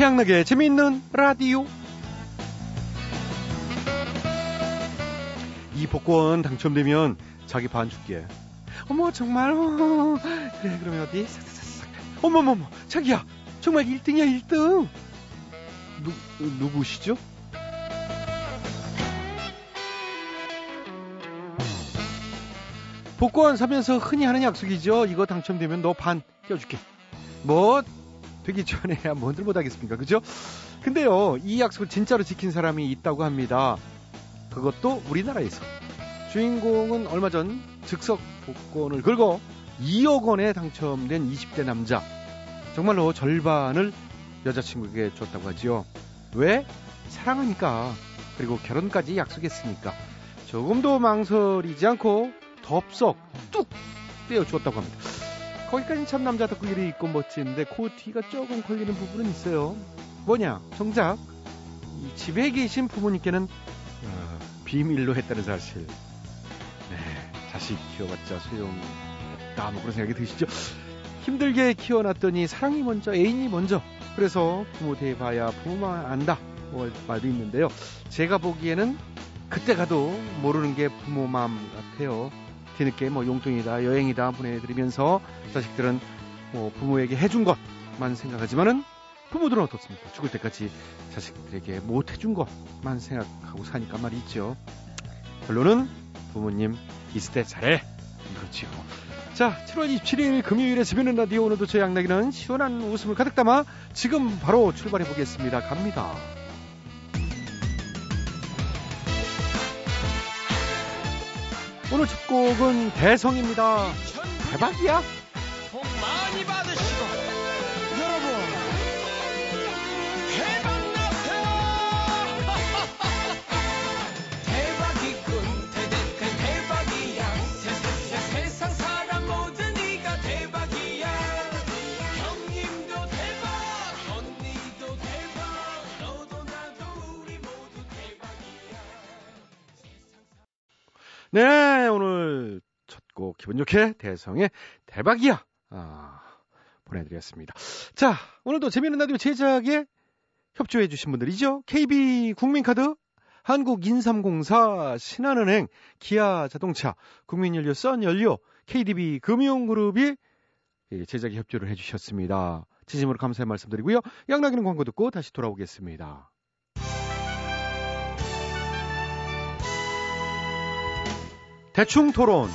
최양락의 재미있는 라디오. 이 복권 당첨되면 자기 반 줄게. 어머 정말 어, 그래 그러면 어디 어머머머 자기야 정말 1등이야 1등. 누 누구시죠? 복권 사면서 흔히 하는 약속이죠. 이거 당첨되면 너 반 떼어줄게. 뭐 되기 전에야 뭔들 못하겠습니까? 그죠? 근데요, 이 약속을 진짜로 지킨 사람이 있다고 합니다. 그것도 우리나라에서. 주인공은 얼마 전 즉석 복권을 걸고 2억 원에 당첨된 20대 남자. 정말로 절반을 여자친구에게 줬다고 하지요. 왜? 사랑하니까. 그리고 결혼까지 약속했으니까. 조금도 망설이지 않고 덥석 뚝 떼어주었다고 합니다. 거기까지 참 남자답고 일이 있고 멋진데 코티가 조금 걸리는 부분은 있어요. 뭐냐? 정작 이 집에 계신 부모님께는 어, 비밀로 했다는 사실. 네, 자식 키워봤자 소용없다. 뭐 그런 생각이 드시죠? 힘들게 키워놨더니 사랑이 먼저, 애인이 먼저. 그래서 부모 대봐야 부모만 안다. 뭐 말도 있는데요. 제가 보기에는 그때 가도 모르는 게 부모 마음 같아요. 뒤늦게 뭐 용돈이다 여행이다 보내드리면서 자식들은 뭐 부모에게 해준 것만 생각하지만은 부모들은 어떻습니까? 죽을 때까지 자식들에게 못 해준 것만 생각하고 사니까 말이죠. 결론은 부모님 있을 때 잘해. 그렇지요. 자, 7월 27일 금요일에 집에는 라디오 오늘도 저 양락이는 시원한 웃음을 가득 담아 지금 바로 출발해 보겠습니다. 갑니다. 오늘 첫 곡은 대성입니다. 대박이야. 기분 좋게 대성의 대박이야. 아, 보내드렸습니다. 자, 오늘도 재미있는 라디오 제작에 협조해 주신 분들이죠. KB 국민카드, 한국인삼공사, 신한은행, 기아자동차, 국민연료, 썬연료, KDB 금융그룹이 예, 제작에 협조를 해주셨습니다. 진심으로 감사의 말씀드리고요. 양락이는 광고 듣고 다시 돌아오겠습니다. 대충 토론.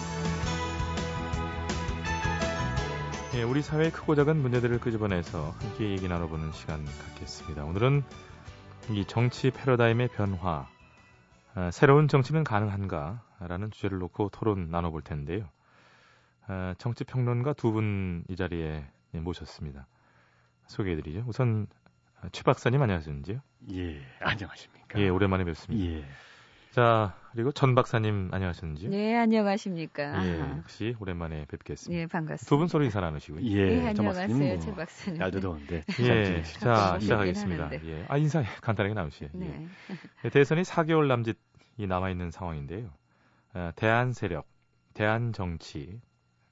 예, 우리 사회의 크고 작은 문제들을 끄집어내서 함께 얘기 나눠보는 시간 갖겠습니다. 오늘은 이 정치 패러다임의 변화, 아, 새로운 정치는 가능한가? 라는 주제를 놓고 토론 나눠볼 텐데요. 아, 정치 평론가 두 분 이 자리에 예, 모셨습니다. 소개해드리죠. 우선 최 박사님 안녕하십니까? 예, 안녕하십니까. 예, 오랜만에 뵙습니다. 예. 자, 그리고 전 박사님 안녕하셨는지요? 네, 안녕하십니까. 예, 역시 오랜만에 뵙겠습니다. 예, 반갑습니다. 두 분 서로 인사 나누시고요. 예, 네, 정 안녕하세요, 뭐 박사님. 날도 더운데. 예, 자 시작하겠습니다. 예, 아 인사 간단하게 나누시죠. 예. 네. 예, 대선이 4개월 남짓이 남아 있는 상황인데요. 어, 대한 세력, 대한 정치,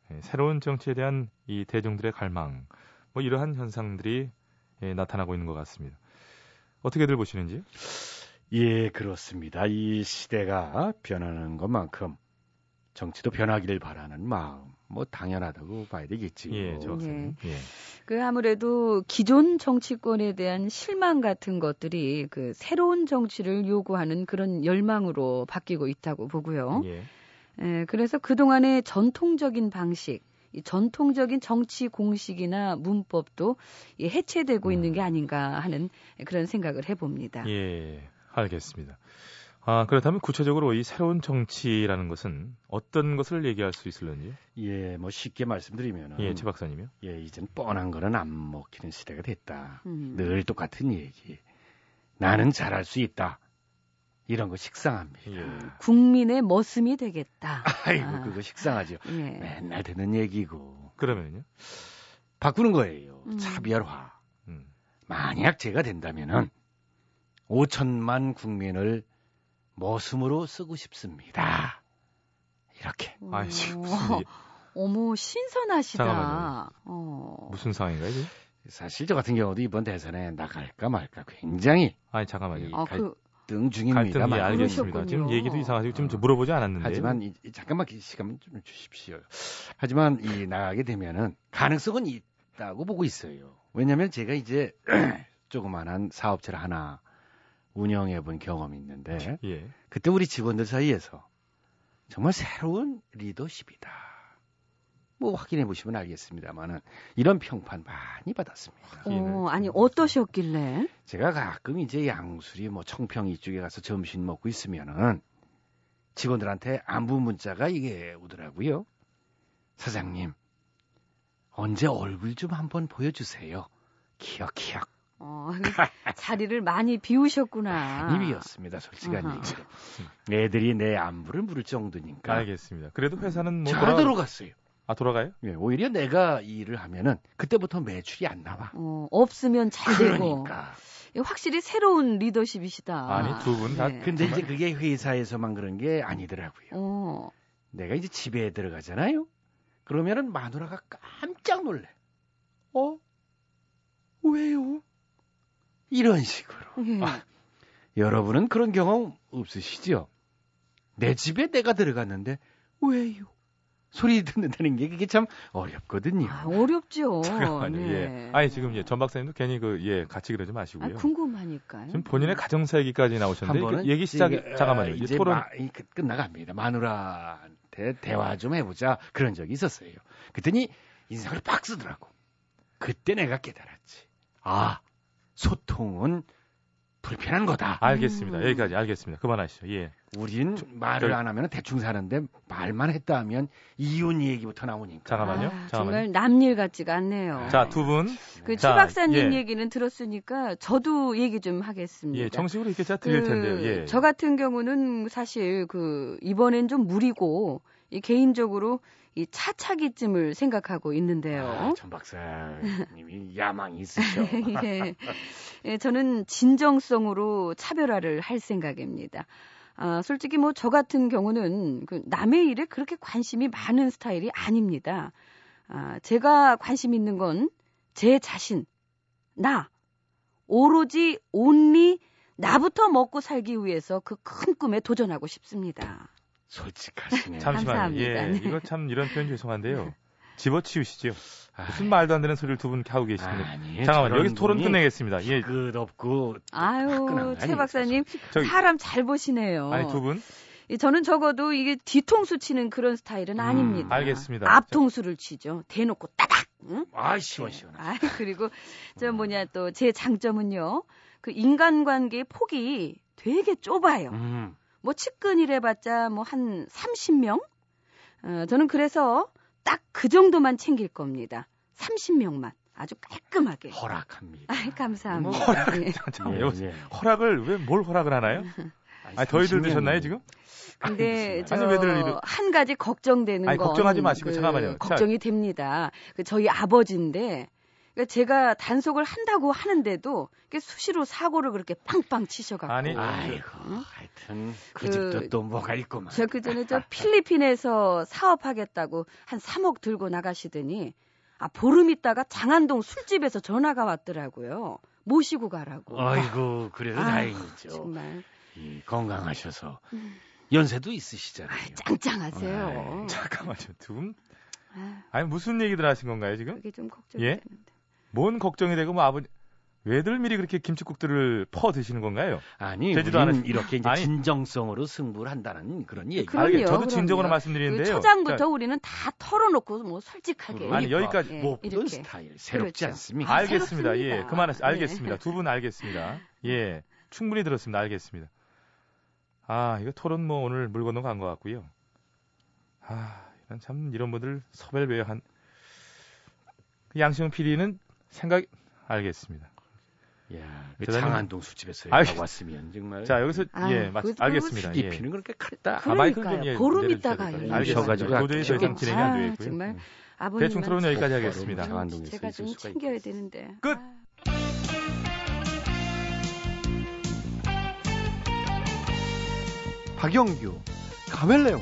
예, 새로운 정치에 대한 이 대중들의 갈망, 뭐 이러한 현상들이 예, 나타나고 있는 것 같습니다. 어떻게들 보시는지 요? 예, 그렇습니다. 이 시대가 변하는 것만큼 정치도 변하기를 바라는 마음, 뭐 당연하다고 봐야 되겠지요. 예, 저 박사님. 예. 그 아무래도 기존 정치권에 대한 실망 같은 것들이 그 새로운 정치를 요구하는 그런 열망으로 바뀌고 있다고 보고요. 예. 예, 그래서 그동안의 전통적인 방식, 이 전통적인 정치 공식이나 문법도 이 해체되고 있는 게 아닌가 하는 그런 생각을 해봅니다. 예, 알겠습니다. 아, 그렇다면 구체적으로 이 새로운 정치라는 것은 어떤 것을 얘기할 수 있을런지요? 예, 뭐 쉽게 말씀드리면은 예, 최 박사님이요? 예, 이젠 뻔한 거는 안 먹히는 시대가 됐다. 음. 늘 똑같은 얘기. 나는 잘할 수 있다. 이런 거 식상합니다. 예. 국민의 머슴이 되겠다. 아이고, 아. 그거 식상하죠. 예. 맨날 듣는 얘기고. 그러면요? 바꾸는 거예요. 음. 차별화. 음. 만약 제가 된다면은 5천만 국민을 머슴으로 쓰고 싶습니다. 이렇게. 아이, 지금 오. 무슨, 이- 어머 신선하시다. 잠깐만요. 어. 무슨 상황인가요? 이게? 사실 저 같은 경우도 이번 대선에 나갈까 말까 굉장히 아니 잠깐만요. 아, 갈- 그, 등 중입니다. 갈등이 알겠습니다. 그러셨군요. 지금 얘기도 이상하시고 지금 저 물어보지 않았는데. 하지만 이, 이- 잠깐만 기- 시간 좀 주십시오. 하지만 이 나가게 되면은 가능성은 있다고 보고 있어요. 왜냐하면 제가 이제 조그만한 사업체를 하나 운영해 본 경험이 있는데 예. 그때 우리 직원들 사이에서 정말 새로운 리더십이다. 뭐 확인해 보시면 알겠습니다만은 이런 평판 많이 받았습니다. 어, 아니, 어떠셨길래? 제가 가끔 이제 양수리 뭐 청평 이쪽에 가서 점심 먹고 있으면은 직원들한테 안부 문자가 이게 오더라고요. 사장님, 언제 얼굴 좀 한번 보여주세요. 키역키역. 어, 자리를 많이 비우셨구나. 많이 비었습니다, 솔직한. 얘기로. 애들이 내 안부를 물을 정도니까. 알겠습니다. 그래도 회사는 뭐잘 돌아... 들어갔어요. 아 돌아가요? 예, 오히려 내가 이 일을 하면은 그때부터 매출이 안 나와. 어, 없으면 잘 되고. 그러니까. 예, 확실히 새로운 리더십이시다. 아니 두 분다 네. 근데 이제 그게 회사에서만 그런 게 아니더라고요. 어, 내가 이제 집에 들어가잖아요. 그러면은 마누라가 깜짝 놀래. 어? 왜요? 이런 식으로. 예. 아, 여러분은 그런 경험 없으시죠? 내 집에 내가 들어갔는데 왜요? 소리 듣는다는 게 그게 참 어렵거든요. 아, 어렵죠. 잠깐만요. 네. 예. 아니 지금 예, 전 박사님도 괜히 그예 같이 그러지 아, 마시고요. 궁금하니까요. 지금 본인의 가정사 얘기까지 나오셨는데 그 얘기 시작이 이게, 잠깐만요. 아, 이제 이제 토론 마- 이 끝- 끝나갑니다. 마누라한테 대화 좀 해보자 그런 적이 있었어요. 그랬더니 인상을 빡 쓰더라고. 그때 내가 깨달았지. 아 소통은 불편한 거다. 알겠습니다. 음. 여기까지 알겠습니다. 그만하시죠. 예. 우린 말을 저- 안 하면 대충 사는데 말만 했다 하면 이혼 얘기부터 나오니까. 잠깐만요. 아, 잠깐만요. 정말 남일 같지가 않네요. 자, 두 분. 그 자, 최 박사님 예. 얘기는 들었으니까 저도 얘기 좀 하겠습니다. 예, 정식으로 이렇게 제가 드릴 그, 텐데요. 예. 저 같은 경우는 사실 그 이번엔 좀 무리고 이 개인적으로 이 차차기쯤을 생각하고 아, 있는데요. 전 박사님이 야망이 있으셔. 예. 예, 저는 진정성으로 차별화를 할 생각입니다. 아, 솔직히 뭐 저 같은 경우는 그 남의 일에 그렇게 관심이 많은 스타일이 아닙니다. 아, 제가 관심 있는 건 제 자신, 나, 오로지 온리 나부터 먹고 살기 위해서 그 큰 꿈에 도전하고 싶습니다. 솔직하시네. 잠시만요. 감사합니다. 예. 네. 이거 참 이런 표현 죄송한데요. 집어치우시죠. 아, 무슨 말도 안 되는 소리를 두 분 하고 계십니다. 아니, 잠깐만 여기서 토론 끝내겠습니다. 예. 끝없고 아유, 최 박사님, 저기 사람 잘 보시네요. 아니 두분이 저는 적어도 이게 뒤통수 치는 그런 스타일은 음, 아닙니다. 알겠습니다. 앞통수를 치죠. 대놓고 따닥. 응? 아 시원시원. 아 그리고 저 뭐냐 또 제 장점은요. 그 인간관계의 폭이 되게 좁아요. 음. 뭐 측근이래봤자 뭐 한 30명. 어, 저는 그래서 딱 그 정도만 챙길 겁니다. 30명만 아주 깔끔하게. 허락합니다. 아 감사합니다. 예. 잠깐만요. 예, 여기서 예. 허락을 왜 뭘 허락을 하나요? 아니 더위들 30명. 드셨나요 지금? 근데 이러- 저한 가지 걱정되는 아니, 건 걱정하지 마시고, 그 잠깐만요. 자. 걱정이 됩니다. 그 저희 아버지인데 그러니까 제가 단속을 한다고 하는데도 수시로 사고를 그렇게 빵빵 치셔갖고 아니, 아이고, 응? 하여튼 그, 그- 집도 또 뭐가 있구만. 저 그 전에 저 필리핀에서 사업하겠다고 한 3억 들고 나가시더니 아 보름 있다가 장안동 술집에서 전화가 왔더라고요. 모시고 가라고. 아이고, 그래도 아유, 다행이죠. 정말 이, 건강하셔서 음. 연세도 있으시잖아요. 아, 짱짱하세요. 아이, 잠깐만요. 두 분. 아, 아니 무슨 얘기들 하신 건가요 지금? 그게 좀 걱정이 예? 되는데. 뭔 걱정이 되고 뭐 아버지 왜들 미리 그렇게 김치국들을 퍼 드시는 건가요? 아니, 되지도 않으시- 이렇게 이제 아니. 진정성으로 승부를 한다는 그런 얘기. 그럼요, 알겠- 저도 그럼요. 진정으로 그 말씀드리는데요. 초장부터 우리는 다 털어놓고 뭐 솔직하게. 아니, 여기까지 예, 못 보던 이렇게. 스타일. 새롭지 그렇죠. 않습니까? 아, 알겠습니다. 예, 새롭습니다. 그만하시. 네. 알겠습니다. 두분 알겠습니다. 예, 충분히 들었습니다. 알겠습니다. 아, 이거 토론 뭐 오늘 물 건너 간 것 같고요. 아, 이런 참 이런 분들 서별배한 그 양시영 PD는 생각 알겠습니다. 야, 그 대단히- 장안동 술집에서 알겠- 여기가 왔으면 정말. 자, 여기서 아, 예, 맞, 그- 그 알겠습니다. 예. 깊이는 그렇게 컸다. 그- 아, 마이크를 좀 그러니까요. 예, 보름. 오셔가지고 알겠습니다. 도저히 더 이상. 진행이 안 아, 되고요. 정말 음. 아버님 대충 토론 여기까지 하겠습니다. 장안동에서 제가 좀 챙겨야. 되는데. 끝! 아. 박영규, 카멜레온.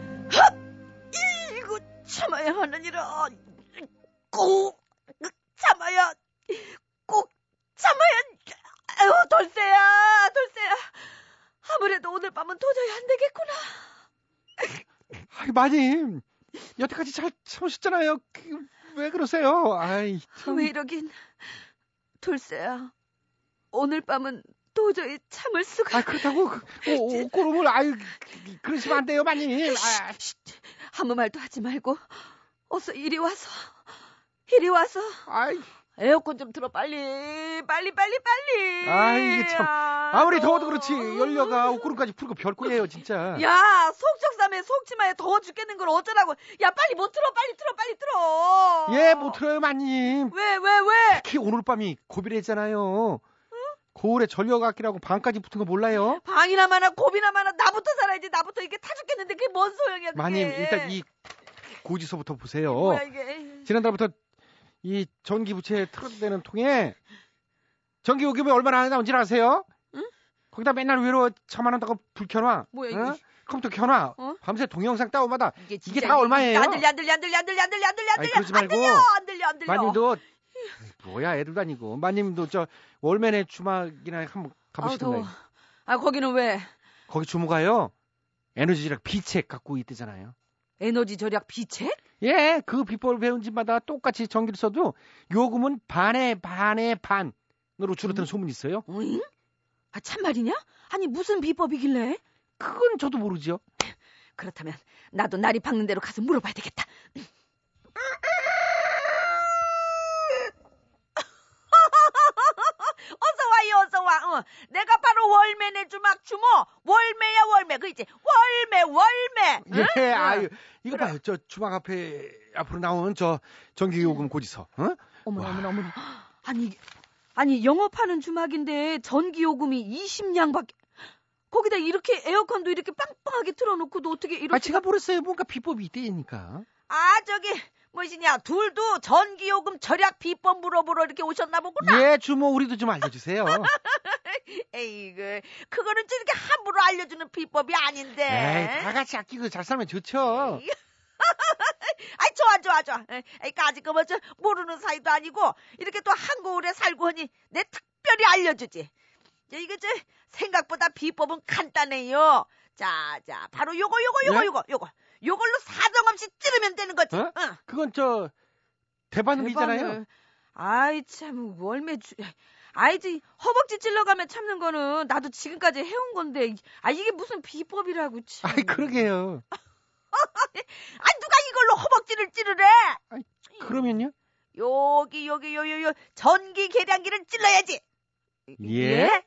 참아야 하느니라. 꼭 참아야, 꼭 참아야. 아유, 돌쇠야, 돌쇠야. 아무래도 오늘 밤은 도저히 안 되겠구나. 아이, 마님. 여태까지 잘 참으셨잖아요. 그, 왜 그러세요? 아이, 참. 왜 이러긴. 돌쇠야. 오늘 밤은 도저히 참을 수가. 아, 그렇다고, 그, 오, 꼬름을, 아유, 그, 그러시면 안 돼요, 마님. 아, 쉿, 아무 말도 하지 말고 어서 이리 와서 이리 와서 아이, 에어컨 좀 틀어 빨리 빨리 빨리 빨리 아, 이게 참. 아무리 아, 더워도 너. 그렇지. 연료가 옷구름까지 풀고 별꼴이에요, 진짜. 야 속적삼에 속치마에 더워 죽겠는 걸 어쩌라고 야 빨리 못 틀어 빨리 틀어 빨리 틀어 예, 못 들어요, 마님. 왜왜 왜? 특히 오늘 밤이 고비랬잖아요. 고을에 전력악기라고 방까지 붙은 거 몰라요? 방이나 마나 고비나 마나 나부터 살아야지 나부터 이게 타 죽겠는데 그게 뭔 소용이야 그게 마님, 일단 이 고지서부터 보세요. 뭐야 이게 지난달부터 이 전기 부채 틀어대는 통에 전기 요금이 얼마나 나온지 아세요? 응? 거기다 맨날 외로워 참안 한다고 불 켜놔. 뭐야, 어? 이게. 컴퓨터 켜놔. 어? 밤새 동영상 다운받아. 이게, 이게 다 얼마예요? 안 들려 안 들려 안 들려 안 들려 안 들려 안 들려 안. 들려 안 들려 안 들려 마님도 뭐야 애들도 아니고 마님도 저 월맨의 주막이나 한번 아우 가보시던가. 더워 아 거기는 왜 거기 주무가요. 에너지락 비책 갖고 있대잖아요. 에너지 절약 비책? 예, 그 비법을 배운 집마다 똑같이 전기를 써도 요금은 반에 반에 반으로 줄어드는 소문이 있어요. 응? 아 참말이냐? 아니 무슨 비법이길래? 그건 저도 모르죠. 그렇다면 나도 날이 밝는 대로 가서 물어봐야 되겠다. 어서 와. 어, 내가 바로 월매네 주막 주모. 월매야, 월매. 그 있지 월매, 월매. 응? 예, 응. 아유, 이거 그래. 봐요. 저 주막 앞에 앞으로 나오는 저 전기요금 고지서. 어? 어머나, 와. 어머나, 어머나. 아니, 아니, 영업하는 주막인데 전기요금이 20냥밖에. 거기다 이렇게 에어컨도 이렇게 빵빵하게 틀어놓고도 어떻게 이렇게. 아, 제가 모르겠어요. 뭔가 비법이 있대니까. 아, 저기, 뭐시냐. 둘도 전기요금 절약 비법 물어보러 이렇게 오셨나 보구나. 예, 주모 우리도 좀 알려주세요. 에이그, 그거는 저렇게 함부로 알려주는 비법이 아닌데. 에이, 다 같이 아끼고 잘 살면 좋죠. 아이, 좋아, 좋아, 좋아. 에이, 까짓 거 뭐죠? 모르는 사이도 아니고, 이렇게 또 한고을에 살고 하니, 내 특별히 알려주지. 자, 이거 저, 생각보다 비법은 간단해요. 자, 자, 바로 요거, 요거, 요거, 예? 요거, 요거. 요걸로 사정없이 찌르면 되는 거지. 어? 응. 그건 저 대바늘이잖아요. 대박을. 아이 참 월매 주 아이 저 허벅지 찔러가며 참는 거는 나도 지금까지 해온 건데 아 이게 무슨 비법이라고 참. 아이, 그러게요. 아 누가 이걸로 허벅지를 찌르래? 그러면요? 여기 여기 요요 요 전기 계량기를 찔러야지. 예?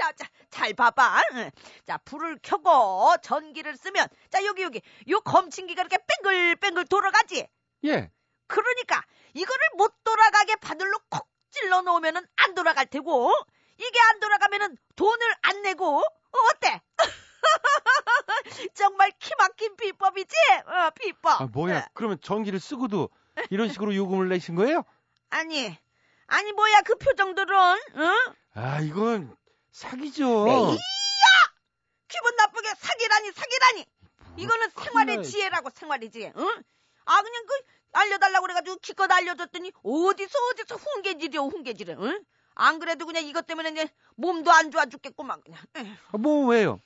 자, 자, 잘 봐봐. 응. 자, 불을 켜고 전기를 쓰면 자 여기 여기 요 검침기가 이렇게 뺑글뺑글 돌아가지. 예. 그러니까 이거를 못 돌아가게 바늘로 콕 찔러 놓으면은 안 돌아갈 테고 이게 안 돌아가면은 돈을 안 내고 어, 어때? 정말 키막힌 비법이지? 어, 비법. 아, 뭐야. 그러면 전기를 쓰고도 이런 식으로 요금을 내신 거예요? 아니, 아니 뭐야 그 표정들은? 응? 아, 이건 사기죠. 네, 이야! 기분 나쁘게 사기라니 사기라니. 이거는 큰일 생활의. 지혜라고 생활의 지혜. 응? 아 그냥 그 알려달라고 그래가지고 기껏 알려줬더니 어디서 어디서 훈계질이요 훈계질은. 응? 안 그래도 그냥 이것 때문에 이제 몸도 안 좋아 죽겠구만 그냥. 아, 뭐, 왜요?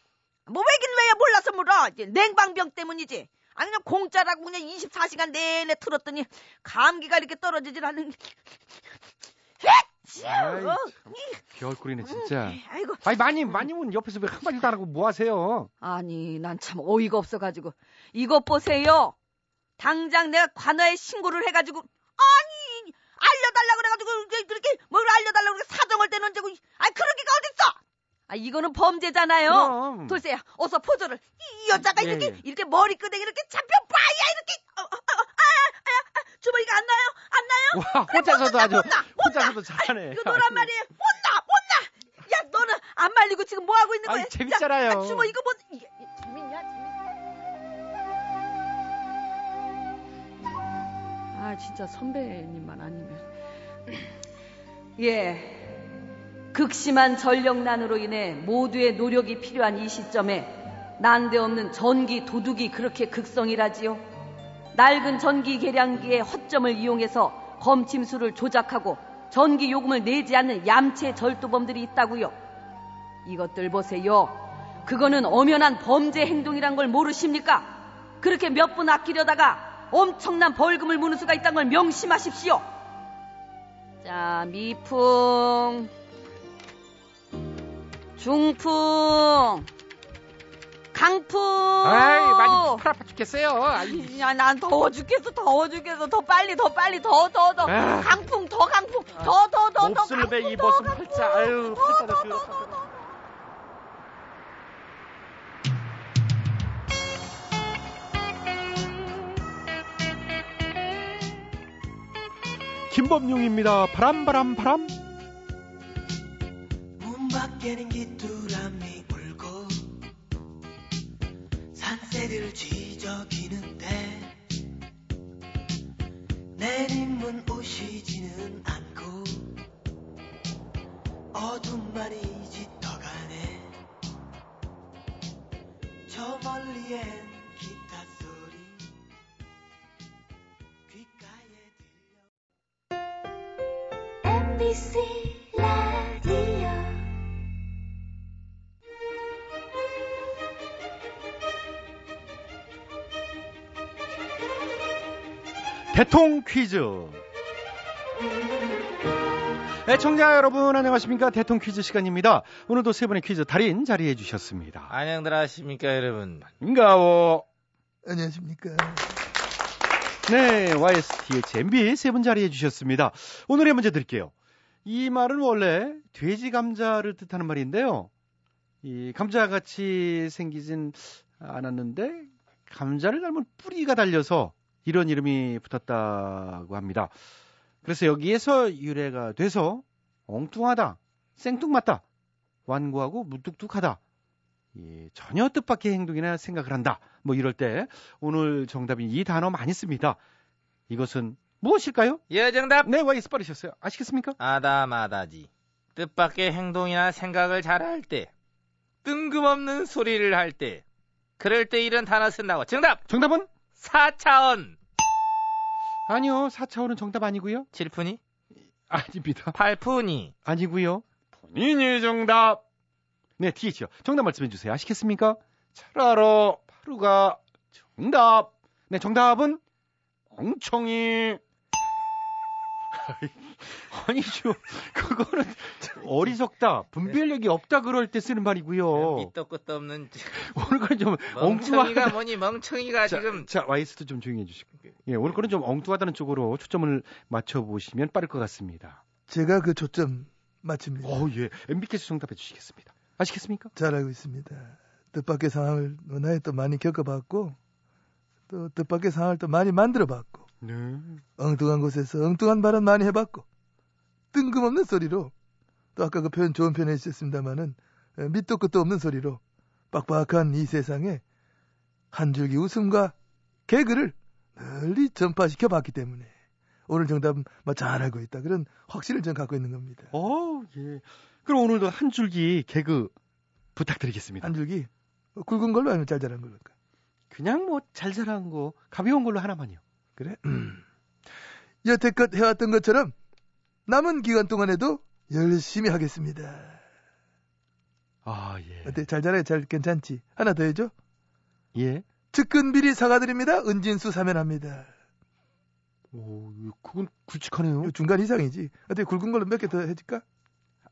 뭐 왜긴 왜야 몰라서 물어. 이제 냉방병 때문이지. 아니 그냥 공짜라고 그냥 24시간 내내 틀었더니 감기가 이렇게 떨어지질 않는. 헷! 아이, 어, 참, 별꼴이네, 진짜. 아이고. 아니, 마님, 마님은 옆에서 왜 한마디도 안 하고 뭐 하세요? 아니, 난 참 어이가 없어가지고. 이것 보세요. 당장 내가 관아에 신고를 해가지고, 아니, 알려달라고 그래가지고, 그렇게 뭘 알려달라고 그렇게 사정을 떼는 데고, 아니, 그런 게가 어딨어! 아, 이거는 범죄잖아요. 그럼. 돌쇠야, 어서 포조를. 이, 이 여자가 예, 이렇게 예. 이렇게 머리끄댕이 이렇게 잡혀봐야 이렇게. 어, 어, 어, 아, 아, 아, 주머니가 안 나요? 안 나요? 와, 혼자서도 아주, 못나, 못나. 혼자서도 잘하네. 이거 너란 말이에요. 못나, 못나. 야, 너는 안 말리고 지금 뭐 하고 있는 거야? 재밌잖아요. 야, 아, 주머 이거 뭐 이게 재밌냐? 재밌어. 아, 진짜 선배님만 아니면. 예. 극심한 전력난으로 인해 모두의 노력이 필요한 이 시점에 난데없는 전기 도둑이 그렇게 극성이라지요. 낡은 전기 계량기의 허점을 이용해서 검침수를 조작하고 전기 요금을 내지 않는 얌체 절도범들이 있다고요. 이것들 보세요. 그거는 엄연한 범죄 행동이란 걸 모르십니까? 그렇게 몇 분 아끼려다가 엄청난 벌금을 무는 수가 있다는 걸 명심하십시오. 자, 미풍, 중풍, 강풍. 아이, 많이 팔 아파 죽겠어요. 아이, 야, 난 더워 죽겠어, 더워 죽겠어. 더 빨리, 더 빨리, 더, 더, 더. 아. 강풍, 더 강풍, 더, 더, 더, 더. 몹쓸 배 강풍, 이 더, 강풍. 팔자. 아유, 팔자를 그 김범용입니다. 바람 바람 바람. 문 밖에는 귀뚜라미 울고 산새들 쥐저기는데 내림은 오시지는 않고 어둠만이 짙어가네. 저 멀리엔 기타 소리 귓가에 들려 대통 퀴즈. 애청자 여러분 안녕하십니까 대통 퀴즈 시간입니다. 오늘도 세 분의 퀴즈 달인 자리해 주셨습니다. 안녕들 하십니까 여러분 반가워. 안녕하십니까. 네, YSTHMB 세 분 자리해 주셨습니다. 오늘의 문제 드릴게요. 이 말은 원래 돼지 감자를 뜻하는 말인데요. 이 감자같이 생기진 않았는데 감자를 닮은 뿌리가 달려서 이런 이름이 붙었다고 합니다. 그래서 여기에서 유래가 돼서 엉뚱하다, 생뚱맞다, 완고하고 무뚝뚝하다, 이 전혀 뜻밖의 행동이나 생각을 한다. 뭐 이럴 때 오늘 정답인 이 단어 많이 씁니다. 이것은 무엇일까요? 예 정답 네, 와이스 빠르셨어요. 아시겠습니까? 아다마다지 뜻밖의 행동이나 생각을 잘 할 때 뜬금없는 소리를 할 때 그럴 때 이런 단어 쓴다고 정답 정답은? 4차원 아니요, 4차원은 정답 아니고요. 7푼이 아닙니다. 8푼이 아니고요. 본인이 정답. 네, TH요. 정답 말씀해 주세요. 아시겠습니까? 잘 알아. 바로가 정답. 네, 정답은 멍청이. 아니죠. 그거는 어리석다, 분별력이 없다 그럴 때 쓰는 말이고요. 밑도 끝도 없는 오늘 거는 좀 멍청이가 엉뚱하다. 뭐니 멍청이가 자, 지금 자, 와이스도 좀 조용히 해주시고. 예, 오늘 거는 좀 엉뚱하다는 쪽으로 초점을 맞춰보시면 빠를 것 같습니다. 제가 그 초점 맞춥니다. 어, 예. MB께서 정답해 주시겠습니다. 아시겠습니까? 잘 알고 있습니다. 뜻밖의 상황을 워낙에 또 많이 겪어봤고 또 뜻밖의 상황을 또 많이 만들어봤고 네. 엉뚱한 곳에서 엉뚱한 발언 많이 해봤고 뜬금없는 소리로 또 아까 그 표현 좋은 표현 해주셨습니다마는 밑도 끝도 없는 소리로 빡빡한 이 세상에 한 줄기 웃음과 개그를 널리 전파시켜 봤기 때문에 오늘 정답은 뭐잘 알고 있다 그런 확신을 전 갖고 있는 겁니다. 어, 예. 그럼 오늘도 한 줄기 개그 부탁드리겠습니다. 한 줄기 뭐 굵은 걸로 아니면 잘 자란 걸로? 그냥 뭐 잘 자란 거 가벼운 걸로 하나만요. 그래? 여태껏 해왔던 것처럼 남은 기간 동안에도 열심히 하겠습니다. 아, 예. 어때? 잘 자라요? 잘 괜찮지? 하나 더 해줘? 예. 측근 비리 사과드립니다. 은진수 사면합니다. 오, 그건 굵직하네요. 요 중간 이상이지. 어때? 굵은 걸로 몇 개 더 해줄까?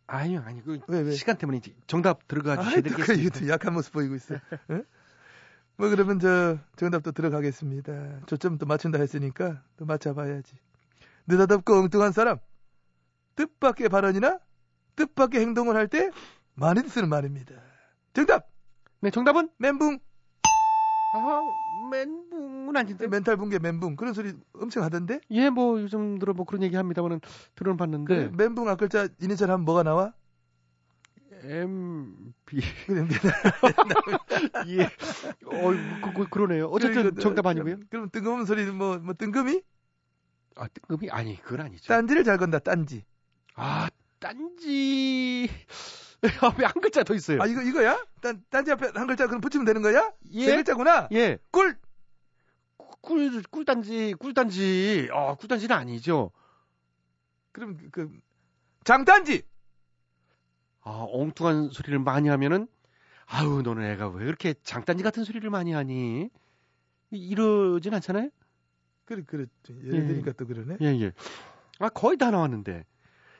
아니요, 아니, 그 왜, 왜? 시간 때문에 정답 들어가 아이, 또 주셔야 되겠습니다. 그, 약한 모습 보이고 있어. 응? 뭐 그러면 저 정답 또 들어가겠습니다. 초점 또 맞춘다 했으니까 또 맞춰봐야지. 느닷없고 엉뚱한 사람 뜻밖의 발언이나 뜻밖의 행동을 할 때 많이 쓰는 말입니다. 정답! 네, 정답은? 멘붕! 아, 멘붕은 아닌데. 멘탈 붕괴 멘붕. 그런 소리 엄청 하던데? 예, 뭐 요즘 들어 뭐 그런 얘기 합니다만은 들어는 봤는데. 그 멘붕 앞글자 이니셜 하면 뭐가 나와? M B 그래, 예. 어, 그, 그, 그 러네요. 어쨌든 정답 아니고요. 그럼, 그럼 뜬금없는 소리는 뭐, 뭐 뜬금이? 아, 뜬금이 아니, 그건 아니죠. 딴지를 잘 건다, 딴지. 아, 딴지. 앞에 한 글자 더 있어요. 아, 이거, 이거야? 딴, 딴지 앞에 한 글자 그럼 붙이면 되는 거야? 예. 세 글자구나? 예. 꿀! 꿀, 꿀단지, 꿀단지. 아, 꿀단지는 아니죠. 그럼, 그, 장단지! 아, 엉뚱한 소리를 많이 하면은, 아우, 너는 애가 왜 그렇게 장단지 같은 소리를 많이 하니? 이- 이러진 않잖아요? 그래, 그래. 예를 예. 드니까 또 그러네. 예, 예. 아, 거의 다 나왔는데.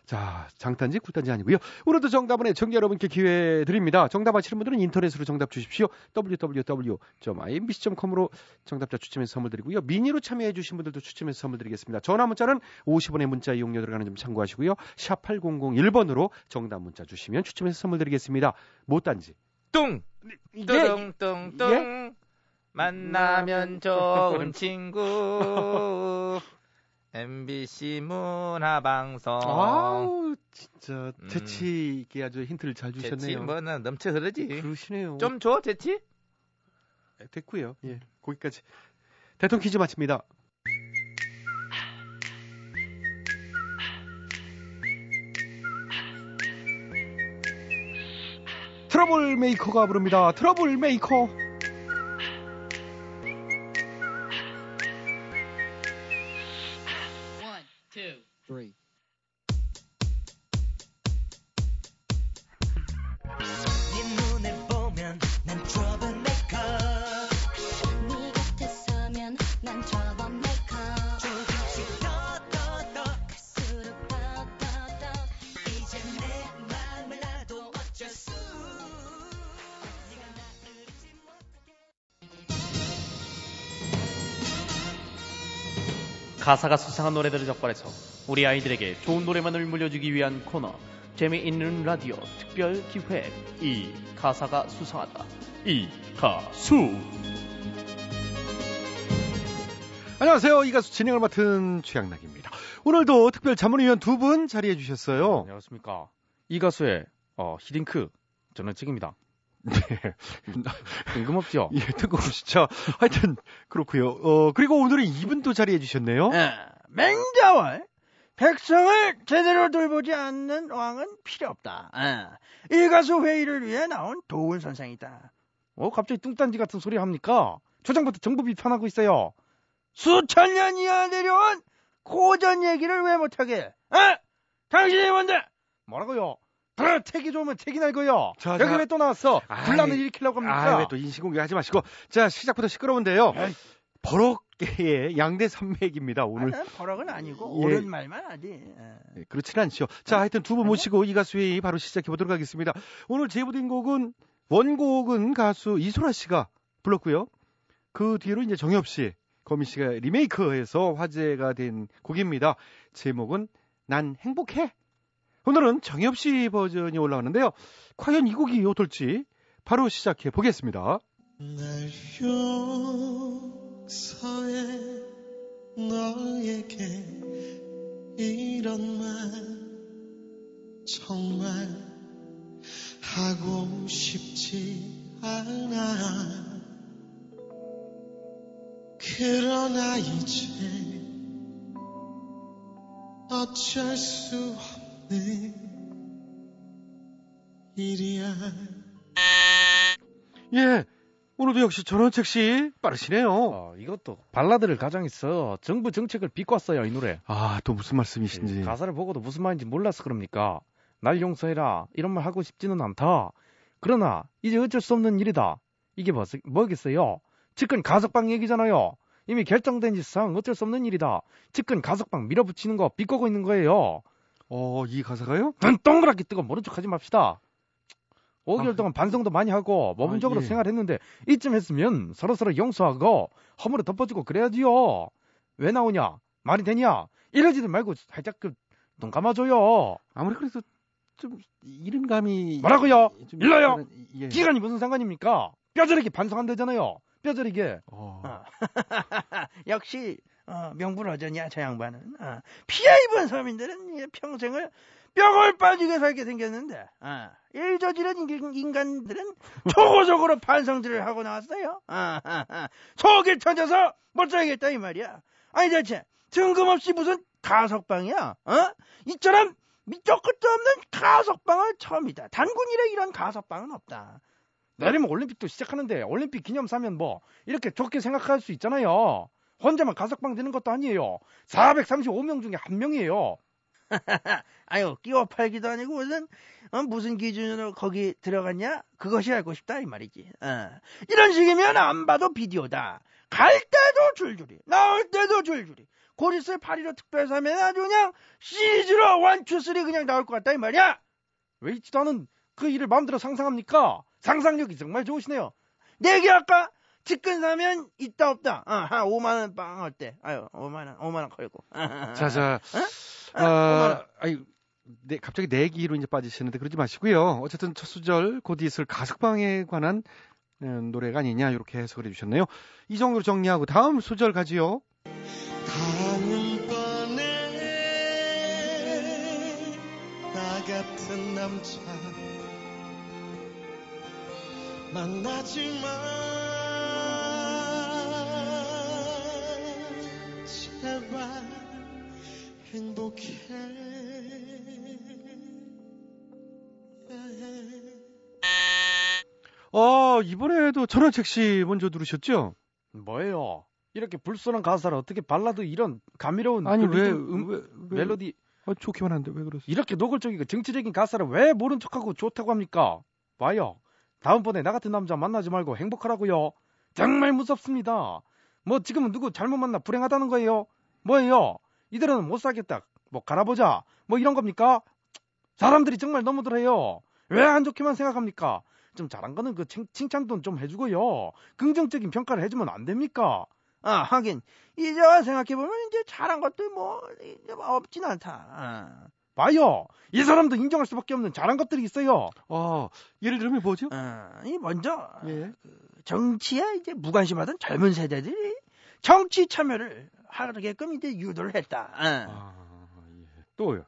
자, 장단지, 꿀단지 아니고요. 오늘도 정답은 애청자 여러분께 기회 드립니다. 정답 아시는 분들은 인터넷으로 정답 주십시오. www.imbc.com으로 정답자 추첨해서 선물 드리고요. 미니로 참여해 주신 분들도 추첨해서 선물 드리겠습니다. 전화 문자는 50원의 문자 이용료 들어가는 점 참고하시고요. 샵 8001번으로 정답 문자 주시면 추첨해서 선물 드리겠습니다. 못단지. 뚱! 이게 뚜둥뚱뚱 예? 만나면 좋은 친구 MBC 문화방송 아우, 진짜 음. 재치 있게 아주 힌트를 잘 재치 주셨네요. 뭐는 넘쳐 흐르지 그러시네요. 좀 줘 재치? 됐고요. 예, 거기까지. 대통령 퀴즈 마칩니다. 트러블 메이커가 부릅니다. 트러블 메이커. 가사가 수상한 노래들을 적발해서 우리 아이들에게 좋은 노래만을 물려주기 위한 코너 재미있는 라디오 특별 기획 이 가사가 수상하다 이 가수 안녕하세요. 이 가수 진행을 맡은 최양락입니다. 오늘도 특별 자문위원 두 분 자리해 주셨어요. 안녕하십니까 이 가수의 어, 히딩크 저는 책입니다 네. 뜬금없죠 예, 뜨거우시죠. 하여튼 그렇고요. 어, 그리고 오늘은 이분도 자리해 주셨네요. 예, 맹자와 백성을 제대로 돌보지 않는 왕은 필요 없다. 예, 일가수 회의를 위해 나온 도울 선생이다. 어 갑자기 뚱딴지 같은 소리 합니까 초장부터 정부 비판하고 있어요 수천 년 이어 내려온 고전 얘기를 왜 못하게? 에? 당신이 뭔데? 뭐라고요 책이 좋으면 책이 날고요 자, 여기 자. 왜또 나왔어 아이, 분란을 일으키려고 합니까 아, 왜또 인신공격 하지 마시고. 자, 시작부터 시끄러운데요. 에이. 버럭계의 양대 산맥입니다, 오늘. 아니, 버럭은 아니고 예. 옳은 말만 하지. 예. 네, 그렇지는 않죠. 자, 하여튼 두 분 모시고 이 가수 회의 바로 시작해 보도록 하겠습니다. 오늘 제보된 곡은 원곡은 가수 이소라 씨가 불렀고요. 그 뒤로 이제 정엽 씨, 거미 씨가 리메이크해서 화제가 된 곡입니다. 제목은 난 행복해. 오늘은 정엽 씨 버전이 올라가는데요. 과연 이 곡이 어떨지 바로 시작해 보겠습니다. 날 용서해 너에게 이런 말 정말 하고 싶지 않아 그러나 이제 어쩔 수 일이야 예, 오늘도 역시 전원책 씨 빠르시네요. 어, 이것도 발라드를 가장해서 정부 정책을 비꼬았어요 이 노래 아, 또 무슨 말씀이신지. 예, 가사를 보고도 무슨 말인지 몰라서 그럽니까? 날 용서해라. 이런 말 하고 싶지는 않다. 그러나 이제 어쩔 수 없는 일이다. 이게 뭐, 뭐겠어요? 측근 가석방 얘기잖아요. 이미 결정된 짓상 어쩔 수 없는 일이다. 측근 가석방 밀어붙이는 거 비꼬고 있는 거예요. 어, 이 가사가요? 눈 동그랗게 뜨고 모른 척 하지 맙시다. 5개월 아, 동안 반성도 많이 하고 모범적으로 예. 생활했는데 이쯤 했으면 서로서로 용서하고 허물을 덮어주고 그래야지요. 왜 나오냐? 말이 되냐? 이러지도 말고 살짝 그 눈 감아줘요. 아무리 그래도 좀 이른 감이 뭐라고요? 좀 일러요. 예. 기간이 무슨 상관입니까? 뼈저리게 반성한다잖아요. 뼈저리게. 어. 역시 어, 명불허전이야 저 양반은. 어, 피해 입은 서민들은 이 평생을 뼈골 빠지게 살게 생겼는데 어, 일 저지른 인- 인간들은 초고속으로 반성들을 하고 나왔어요. 어, 어, 어. 속이 터져서 못 살겠다 이 말이야. 아니 대체 뜬금없이 무슨 가석방이야? 어? 이처럼 밑도 끝도 없는 가석방은 처음이다. 단군일에 이런 가석방은 없다. 내일이면 올림픽도 시작하는데 올림픽 기념 사면 뭐 이렇게 좋게 생각할 수 있잖아요. 혼자만 가석방 되는 것도 아니에요. 435명 중에 한 명이에요. 아유 끼워 팔기도 아니고 무슨 어, 무슨 기준으로 거기 들어갔냐 그것이 알고 싶다 이 말이지 어. 이런 식이면 안 봐도 비디오다 갈 때도 줄줄이 나올 때도 줄줄이 곧 있을 팔일오 특별사면 아주 그냥 시리즈로 one two three 그냥 나올 것 같다 이 말이야 왜 있지도 않은 그 일을 마음대로 상상합니까? 상상력이 정말 좋으시네요. 내기 아까 직근사면 있다 없다 어, 한 5만 원 빵 어때 아유 5만 원 5만 원 걸고 자, 자. 어? 아, 아유, 네, 갑자기 내기로 이제 빠지시는데 그러지 마시고요. 어쨌든 첫 수절 곧 있을 가석방에 관한 음, 노래가 아니냐 이렇게 해석을 해주셨네요. 이 정도로 정리하고 다음 수절 가지요. 다음번에 나 같은 남자 만나지 마 어, 이번에도 전원책 씨 먼저 들으셨죠? 뭐예요? 이렇게 불손한 가사를 어떻게 발라드 이런 감미로운 아니, 그 왜, 음, 왜, 왜 멜로디 아, 좋기만 한데 왜 그러세요? 이렇게 노골적이고 정치적인 가사를 왜 모른 척하고 좋다고 합니까? 봐요. 다음번에 나 같은 남자 만나지 말고 행복하라고요. 정말 무섭습니다. 뭐 지금은 누구 잘못 만나 불행하다는 거예요? 뭐예요? 이대로는 못 살겠다. 뭐 갈아보자. 뭐 이런 겁니까? 사람들이 정말 너무들 해요. 왜 안 좋게만 생각합니까? 좀 잘한 거는 그 칭, 칭찬도 좀 해주고요. 긍정적인 평가를 해주면 안 됩니까? 아, 하긴, 이제 와 생각해보면 이제 잘한 것도 뭐, 이제 뭐 없진 않다. 아. 봐요. 이 사람도 인정할 수밖에 없는 잘한 것들이 있어요. 어, 예를 들면 뭐죠? 아, 이 먼저, 예. 정치에 이제 무관심하던 젊은 세대들이 정치 참여를 하게끔 이제 유도를 했다. 아, 아, 예. 또요.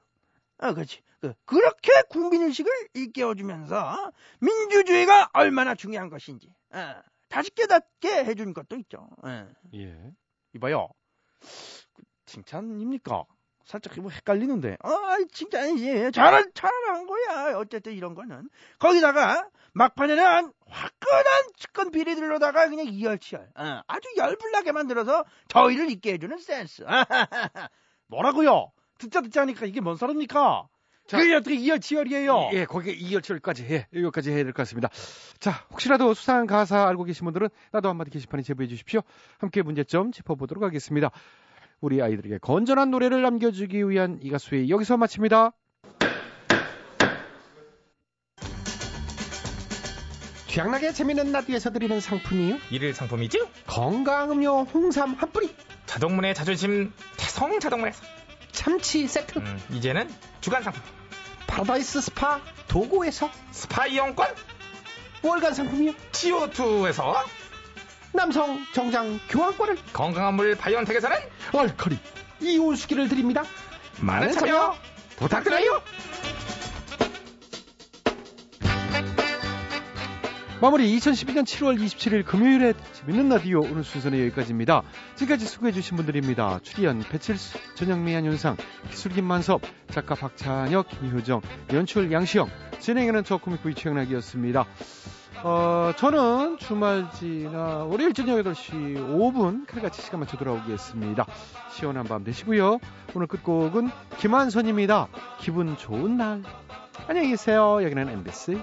아 그렇지. 그, 그렇게 국민의식을 일깨워주면서 민주주의가 얼마나 중요한 것인지, 아, 다시 깨닫게 해준 것도 있죠. 아. 예. 이봐요. 그 칭찬입니까? 살짝 뭐 헷갈리는데. 아, 진짜 아니지. 잘, 잘한 거야. 어쨌든 이런 거는. 거기다가 막판에는 화끈한 측근 비리들로다가 그냥 이열치열. 어, 아주 열불나게 만들어서 저희를 있게 해주는 센스. 뭐라고요? 듣자 듣자 하니까 이게 뭔 소리입니까? 자, 그게 어떻게 이열치열이에요? 예, 거기에 이열치열까지 해. 이거까지 해야 될 것 같습니다. 자, 혹시라도 수상한 가사 알고 계신 분들은 나도 한마디 게시판에 제보해 주십시오. 함께 문제점 짚어보도록 하겠습니다. 우리 아이들에게 건전한 노래를 남겨주기 위한 이 가수의 여기서 마칩니다. 취향나게 재밌는 라디오에서 드리는 상품이요. 일일 상품이죠? 건강음료 홍삼 한 뿌리, 자동문의 자존심 태성 자동문에서 참치 세트, 음, 이제는 주간 상품 파라다이스 스파 도고에서 스파 이용권 월간 상품이요. CO2에서 남성 정장 교환권을 건강한 물 바이온텍에서는 알칼리 이온수기를 드립니다. 많은 참여 부탁드려요. 마무리 2012년 7월 27일 금요일에 재밌는 라디오 오늘 순서는 여기까지입니다. 지금까지 수고해주신 분들입니다. 출연 배칠수, 전영미, 한윤상, 기술 김만섭, 작가 박찬혁, 김효정, 연출 양시영, 진행하는 저 코미코이 최영락이었습니다. 어, 저는 주말 지나 월요일 저녁 8시 5분 칼같이 시간 맞춰 돌아오겠습니다. 시원한 밤 되시고요. 오늘 끝곡은 김한선입니다. 기분 좋은 날. 안녕히 계세요. 여기는 MBC.